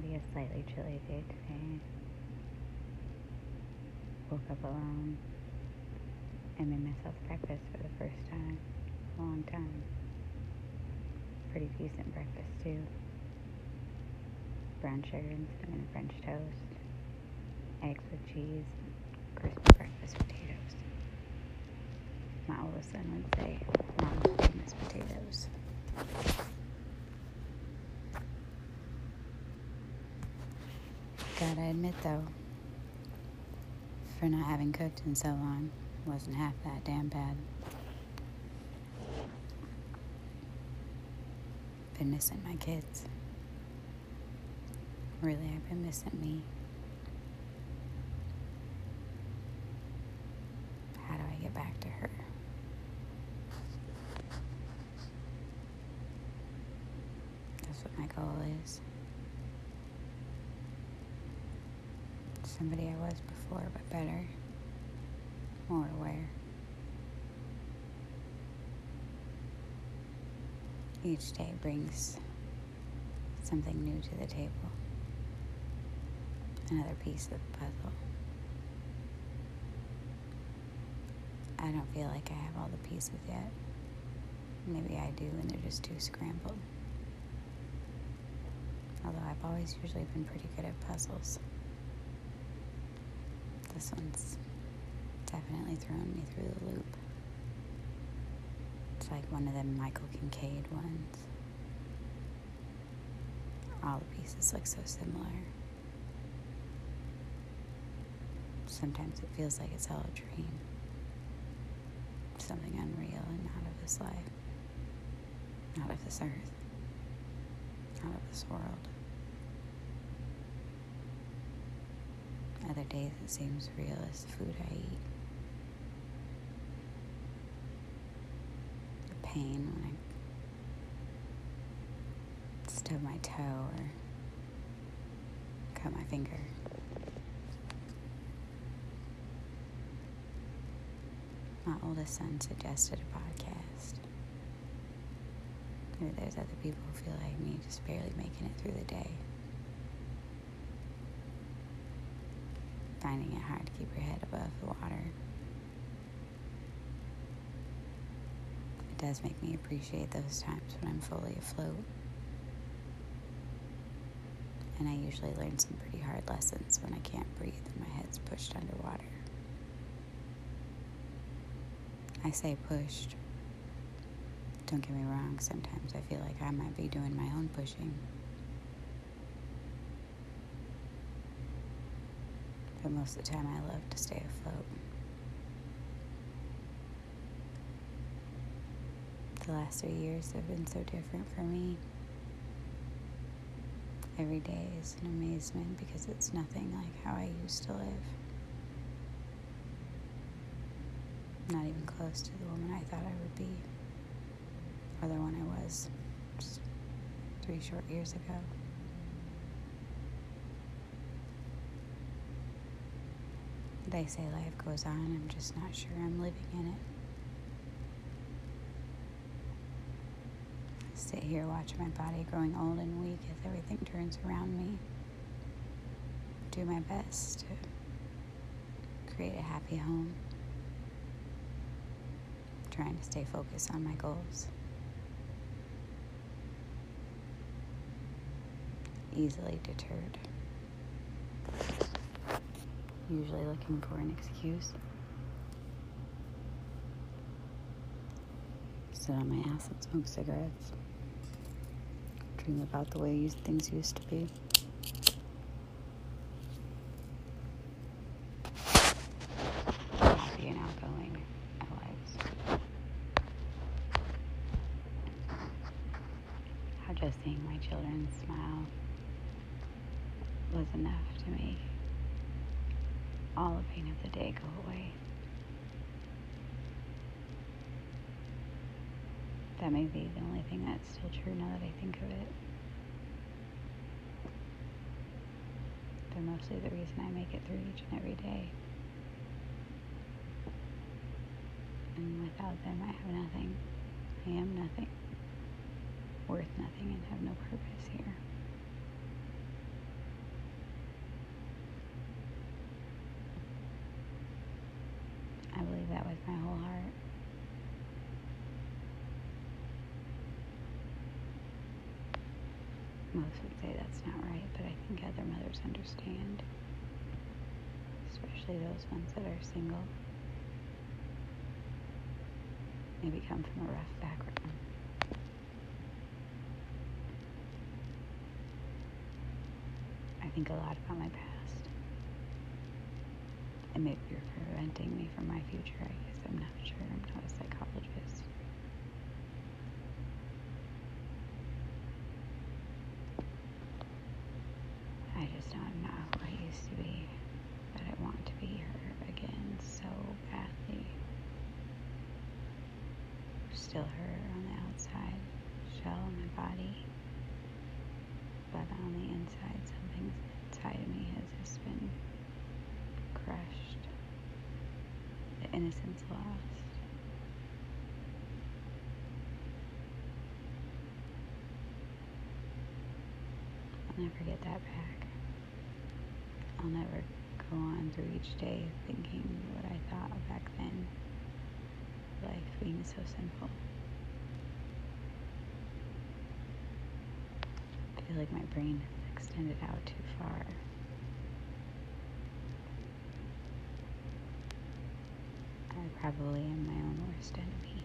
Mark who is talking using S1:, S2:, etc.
S1: really chilly day today. Woke up alone and made myself breakfast for the first time a long time. Pretty decent breakfast, too. Brown sugar and cinnamon French toast, eggs with cheese, crispy breakfast potatoes. My oldest son would say, Mom's famous potatoes. Gotta admit though, for not having cooked in so long, wasn't half that damn bad. Been missing my kids. Really, I've been missing me. How do I get back to her? That's what my goal is. Somebody I was before, but better. More aware. Each day brings something new to the table. Another piece of the puzzle. I don't feel like I have all the pieces yet. Maybe I do, and they're just too scrambled. Although I've always usually been pretty good at puzzles. This one's definitely thrown me through the loop. It's like one of them Michael Kincaid ones. All the pieces look so similar. Sometimes it feels like it's all a dream. Something unreal and out of this life. Out of this earth. Out of this world. Other days it seems real as the food I eat. The pain when I stub my toe or cut my finger. My oldest son suggested a podcast. Maybe there's other people who feel like me, just barely making it through the day. Finding it hard to keep your head above the water. It does make me appreciate those times when I'm fully afloat. And I usually learn some pretty hard lessons when I can't breathe and my head's pushed underwater. I say pushed. Don't get me wrong, sometimes I feel like I might be doing my own pushing. But most of the time, I love to stay afloat. The last three years have been so different for me. Every day is an amazement because it's nothing like how I used to live. Not even close to the woman I thought I would be, or the one I was just three short years ago. They say life goes on, I'm just not sure I'm living in it. I sit here, watch my body growing old and weak as everything turns around me. Do my best to create a happy home trying to stay focused on my goals. Easily deterred. Usually looking for an excuse. Sit on my ass and smoke cigarettes. Dream about the way things used to be. Happy and outgoing. Just seeing my children smile was enough to make all the pain of the day go away. That may be the only thing that's still true now that I think of it. They're mostly the reason I make it through each and every day. And without them, I have nothing. I am nothing. Worth nothing and have no purpose here. With my whole heart. Most would say that's not right, but I think other mothers understand, especially those ones that are single. Maybe come from a rough background. I think a lot about my past. Maybe you're preventing me from my future, I guess. I'm not sure. I'm not a psychologist. I just know I'm not who I used to be, but I want to be her again so badly. Still her on the outside, shell on my body, but on the inside, something inside of me has just been Innocence lost. I'll never get that back. I'll never go on through each day thinking what I thought back then. Life being so simple. I feel like my brain extended out too far. probably am my own worst enemy.